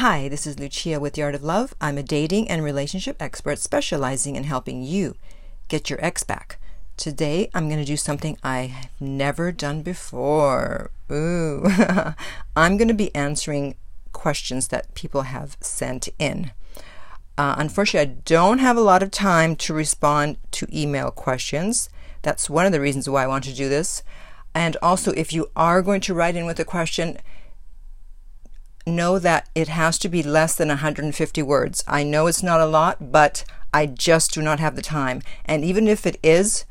Hi, this is Lucia with The Art of Love. I'm a dating and relationship expert specializing in helping you get your ex back. Today, I'm going to do something I've never done before. Ooh. I'm going to be answering questions that people have sent in. Uh, unfortunately, I don't have a lot of time to respond to email questions. That's one of the reasons why I want to do this. And also, if you are going to write in with a question, know that it has to be less than 150 words. I know it's not a lot, but I just do not have the time. And even if it is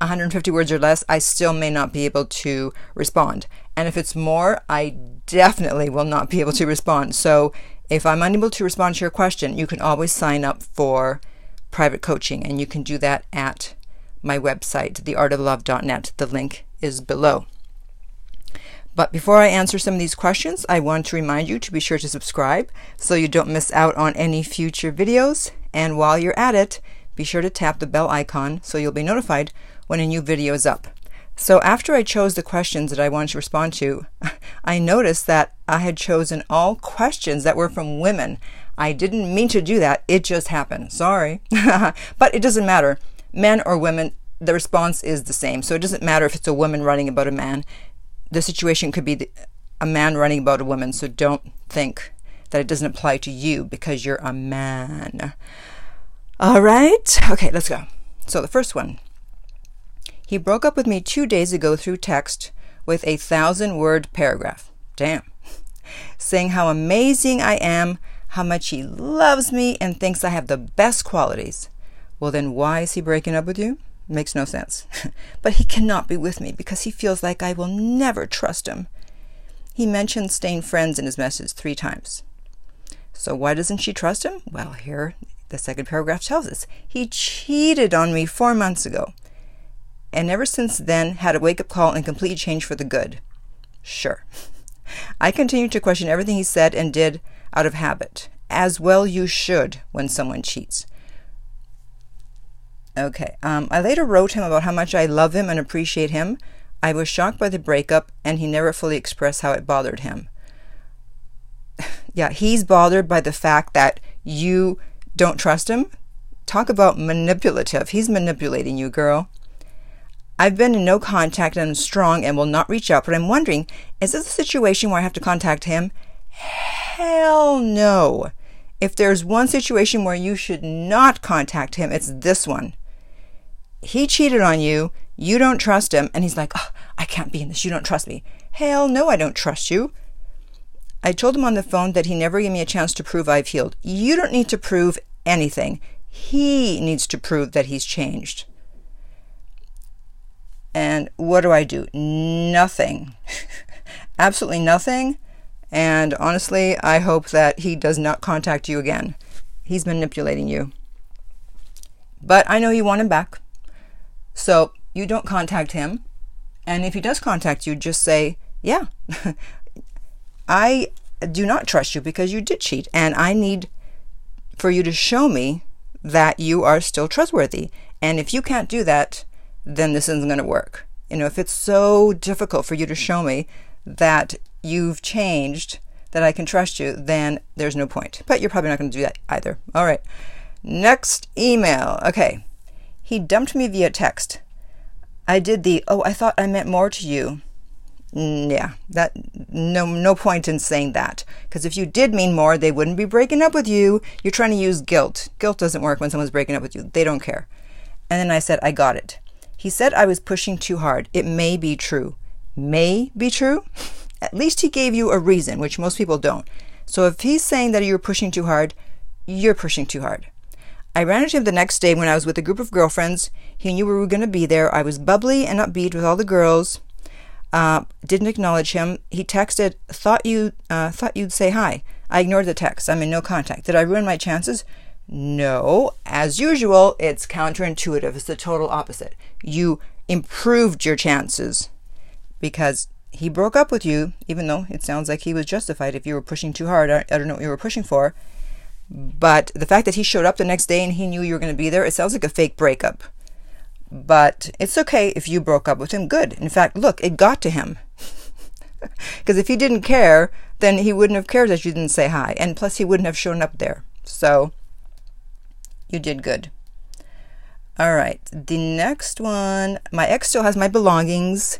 150 words or less, I still may not be able to respond. And if it's more, I definitely will not be able to respond. So if I'm unable to respond to your question, you can always sign up for private coaching, and you can do that at my website, theartoflove.net. The link is below. But before I answer some of these questions, I want to remind you to be sure to subscribe so you don't miss out on any future videos. And while you're at it, be sure to tap the bell icon so you'll be notified when a new video is up. So after I chose the questions that I wanted to respond to, I noticed that I had chosen all questions that were from women. I didn't mean to do that. It just happened. Sorry. but it doesn't matter. Men or women, the response is the same. So it doesn't matter if it's a woman writing about a man the situation could be the, a man running about a woman, so don't think that it doesn't apply to you because you're a man. All right, okay, let's go. So the first one. He broke up with me two days ago through text with a thousand word paragraph. Damn. Saying how amazing I am, how much he loves me, and thinks I have the best qualities. Well, then why is he breaking up with you? Makes no sense. but he cannot be with me because he feels like I will never trust him. He mentioned staying friends in his message three times. So why doesn't she trust him? Well, here the second paragraph tells us he cheated on me four months ago, and ever since then had a wake up call and completely changed for the good. Sure. I continue to question everything he said and did out of habit, as well you should when someone cheats. Okay. Um, I later wrote him about how much I love him and appreciate him. I was shocked by the breakup, and he never fully expressed how it bothered him. yeah, he's bothered by the fact that you don't trust him. Talk about manipulative. He's manipulating you, girl. I've been in no contact and I'm strong and will not reach out, but I'm wondering is this a situation where I have to contact him? Hell no. If there's one situation where you should not contact him, it's this one he cheated on you, you don't trust him, and he's like, oh, I can't be in this, you don't trust me. Hell no, I don't trust you. I told him on the phone that he never gave me a chance to prove I've healed. You don't need to prove anything. He needs to prove that he's changed. And what do I do? Nothing. Absolutely nothing. And honestly, I hope that he does not contact you again. He's manipulating you. But I know you want him back. So you don't contact him. And if he does contact you, just say, Yeah, I do not trust you because you did cheat. And I need for you to show me that you are still trustworthy. And if you can't do that, then this isn't going to work. You know, if it's so difficult for you to show me that you've changed, that I can trust you, then there's no point. But you're probably not going to do that either. All right. Next email. Okay. He dumped me via text. I did the, oh, I thought I meant more to you. Yeah, that no no point in saying that because if you did mean more, they wouldn't be breaking up with you. You're trying to use guilt. Guilt doesn't work when someone's breaking up with you. They don't care. And then I said, I got it. He said I was pushing too hard. It may be true. May be true. At least he gave you a reason, which most people don't. So if he's saying that you're pushing too hard, you're pushing too hard. I ran into him the next day when I was with a group of girlfriends. He knew we were going to be there. I was bubbly and upbeat with all the girls. Uh, didn't acknowledge him. He texted, "Thought you uh, thought you'd say hi." I ignored the text. I'm in no contact. Did I ruin my chances? No. As usual, it's counterintuitive. It's the total opposite. You improved your chances because he broke up with you, even though it sounds like he was justified if you were pushing too hard. I, I don't know what you were pushing for. But the fact that he showed up the next day and he knew you were going to be there, it sounds like a fake breakup. But it's okay if you broke up with him. Good. In fact, look, it got to him. Because if he didn't care, then he wouldn't have cared that you didn't say hi. And plus, he wouldn't have shown up there. So, you did good. All right. The next one my ex still has my belongings.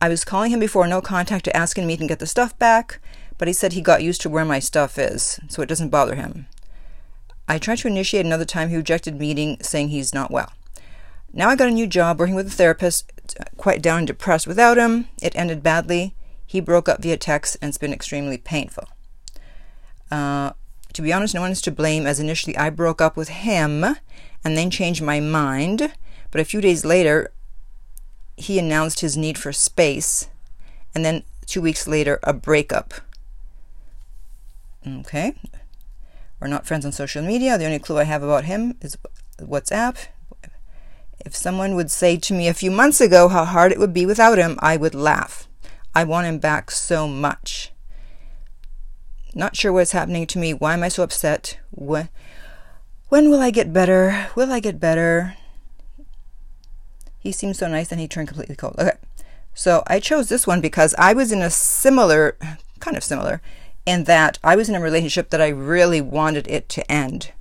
I was calling him before no contact to ask him to meet and get the stuff back, but he said he got used to where my stuff is, so it doesn't bother him. I tried to initiate another time. He rejected meeting, saying he's not well. Now I got a new job working with a therapist, quite down and depressed without him. It ended badly. He broke up via text and it's been extremely painful. Uh, to be honest, no one is to blame, as initially I broke up with him and then changed my mind. But a few days later, he announced his need for space, and then two weeks later, a breakup. Okay. We're not friends on social media. The only clue I have about him is WhatsApp. If someone would say to me a few months ago how hard it would be without him, I would laugh. I want him back so much. Not sure what's happening to me. Why am I so upset? When, when will I get better? Will I get better? He seemed so nice and he turned completely cold. Okay. So I chose this one because I was in a similar, kind of similar, in that I was in a relationship that I really wanted it to end.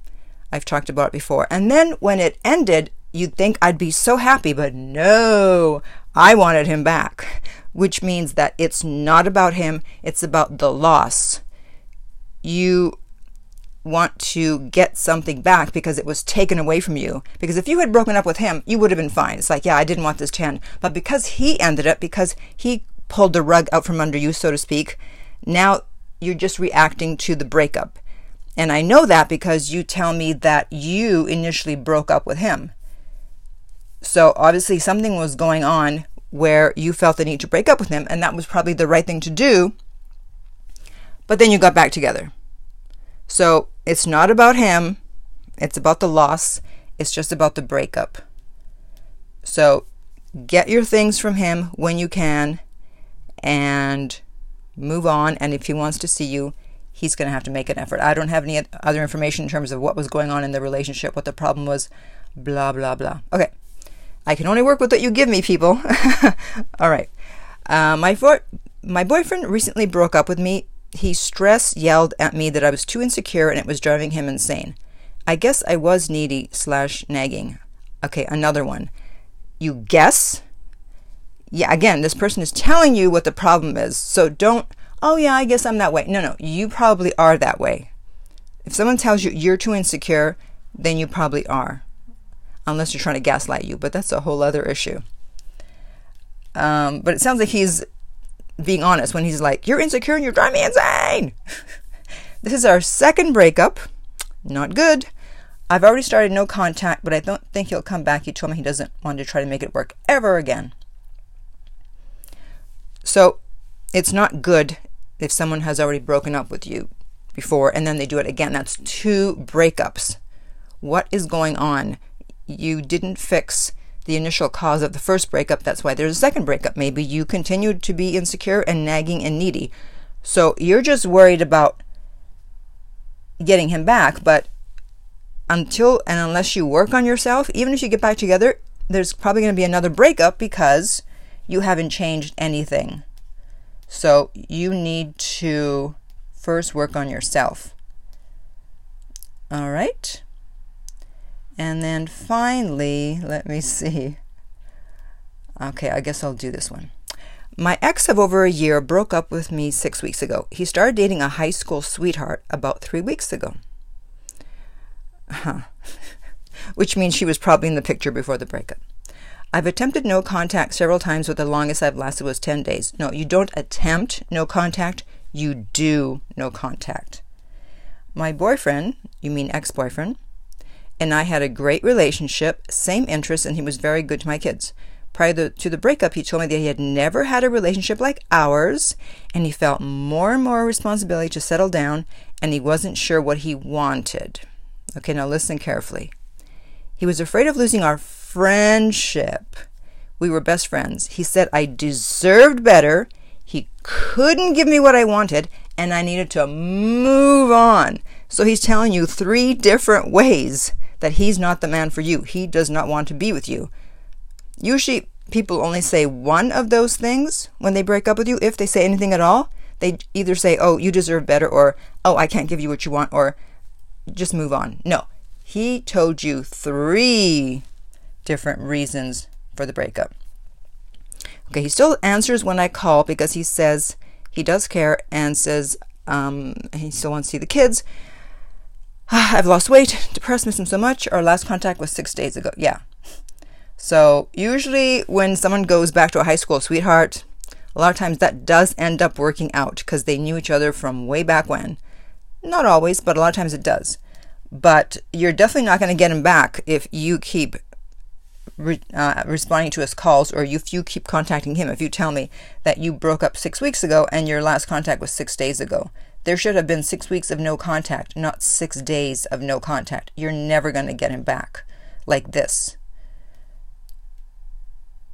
I've talked about it before. And then when it ended, you'd think I'd be so happy, but no, I wanted him back, which means that it's not about him, it's about the loss. You want to get something back because it was taken away from you. Because if you had broken up with him, you would have been fine. It's like, yeah, I didn't want this to end. But because he ended it, because he pulled the rug out from under you, so to speak, now you're just reacting to the breakup. And I know that because you tell me that you initially broke up with him. So obviously something was going on where you felt the need to break up with him, and that was probably the right thing to do. But then you got back together. So it's not about him, it's about the loss, it's just about the breakup. So get your things from him when you can and move on. And if he wants to see you, he's going to have to make an effort. I don't have any other information in terms of what was going on in the relationship, what the problem was, blah, blah, blah. Okay. I can only work with what you give me, people. All right. Uh, my, fo- my boyfriend recently broke up with me he stress yelled at me that I was too insecure and it was driving him insane. I guess I was needy slash nagging. Okay, another one. You guess? Yeah, again, this person is telling you what the problem is. So don't, oh yeah, I guess I'm that way. No, no, you probably are that way. If someone tells you you're too insecure, then you probably are. Unless you're trying to gaslight you, but that's a whole other issue. Um, but it sounds like he's being honest when he's like, You're insecure and you're driving me insane. this is our second breakup. Not good. I've already started no contact, but I don't think he'll come back. He told me he doesn't want to try to make it work ever again. So it's not good if someone has already broken up with you before and then they do it again. That's two breakups. What is going on? You didn't fix the initial cause of the first breakup. That's why there's a second breakup. Maybe you continued to be insecure and nagging and needy. So you're just worried about getting him back, but until and unless you work on yourself, even if you get back together, there's probably going to be another breakup because you haven't changed anything. So you need to first work on yourself. All right. And then finally, let me see. Okay, I guess I'll do this one. My ex of over a year broke up with me six weeks ago. He started dating a high school sweetheart about three weeks ago. Huh. Which means she was probably in the picture before the breakup. I've attempted no contact several times, but the longest I've lasted was 10 days. No, you don't attempt no contact, you do no contact. My boyfriend, you mean ex boyfriend, and I had a great relationship, same interests, and he was very good to my kids. Prior to the breakup, he told me that he had never had a relationship like ours, and he felt more and more responsibility to settle down, and he wasn't sure what he wanted. Okay, now listen carefully. He was afraid of losing our friendship. We were best friends. He said I deserved better. He couldn't give me what I wanted, and I needed to move on. So he's telling you three different ways that he's not the man for you. He does not want to be with you. Usually, people only say one of those things when they break up with you, if they say anything at all, they either say, oh, you deserve better, or oh, I can't give you what you want, or just move on. No, he told you three different reasons for the breakup. Okay, he still answers when I call because he says he does care and says um, he still wants to see the kids. I've lost weight, depressed, miss him so much. Our last contact was six days ago. Yeah. So, usually, when someone goes back to a high school sweetheart, a lot of times that does end up working out because they knew each other from way back when. Not always, but a lot of times it does. But you're definitely not going to get him back if you keep re- uh, responding to his calls or if you keep contacting him. If you tell me that you broke up six weeks ago and your last contact was six days ago, there should have been six weeks of no contact, not six days of no contact. You're never going to get him back like this.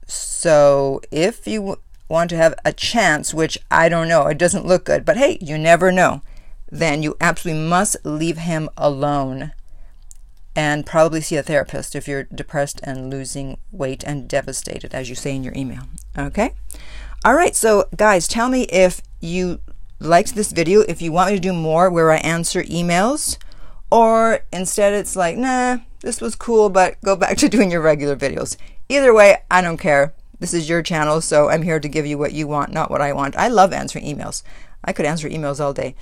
So if you want to have a chance, which I don't know, it doesn't look good, but hey, you never know, then you absolutely must leave him alone and probably see a therapist if you're depressed and losing weight and devastated, as you say in your email. Okay? All right, so guys, tell me if you liked this video, if you want me to do more where I answer emails, or instead it's like, nah, this was cool, but go back to doing your regular videos. Either way, I don't care. This is your channel, so I'm here to give you what you want, not what I want. I love answering emails. I could answer emails all day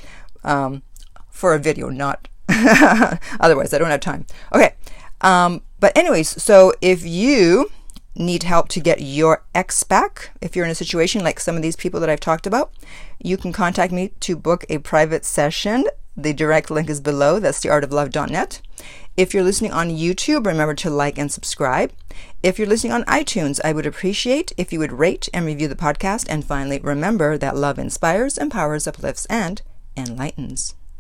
um, for a video, not otherwise. I don't have time. Okay. Um, but, anyways, so if you need help to get your ex back, if you're in a situation like some of these people that I've talked about, you can contact me to book a private session. The direct link is below. That's theartoflove.net. If you're listening on YouTube, remember to like and subscribe. If you're listening on iTunes, I would appreciate if you would rate and review the podcast. And finally, remember that love inspires, empowers, uplifts, and enlightens.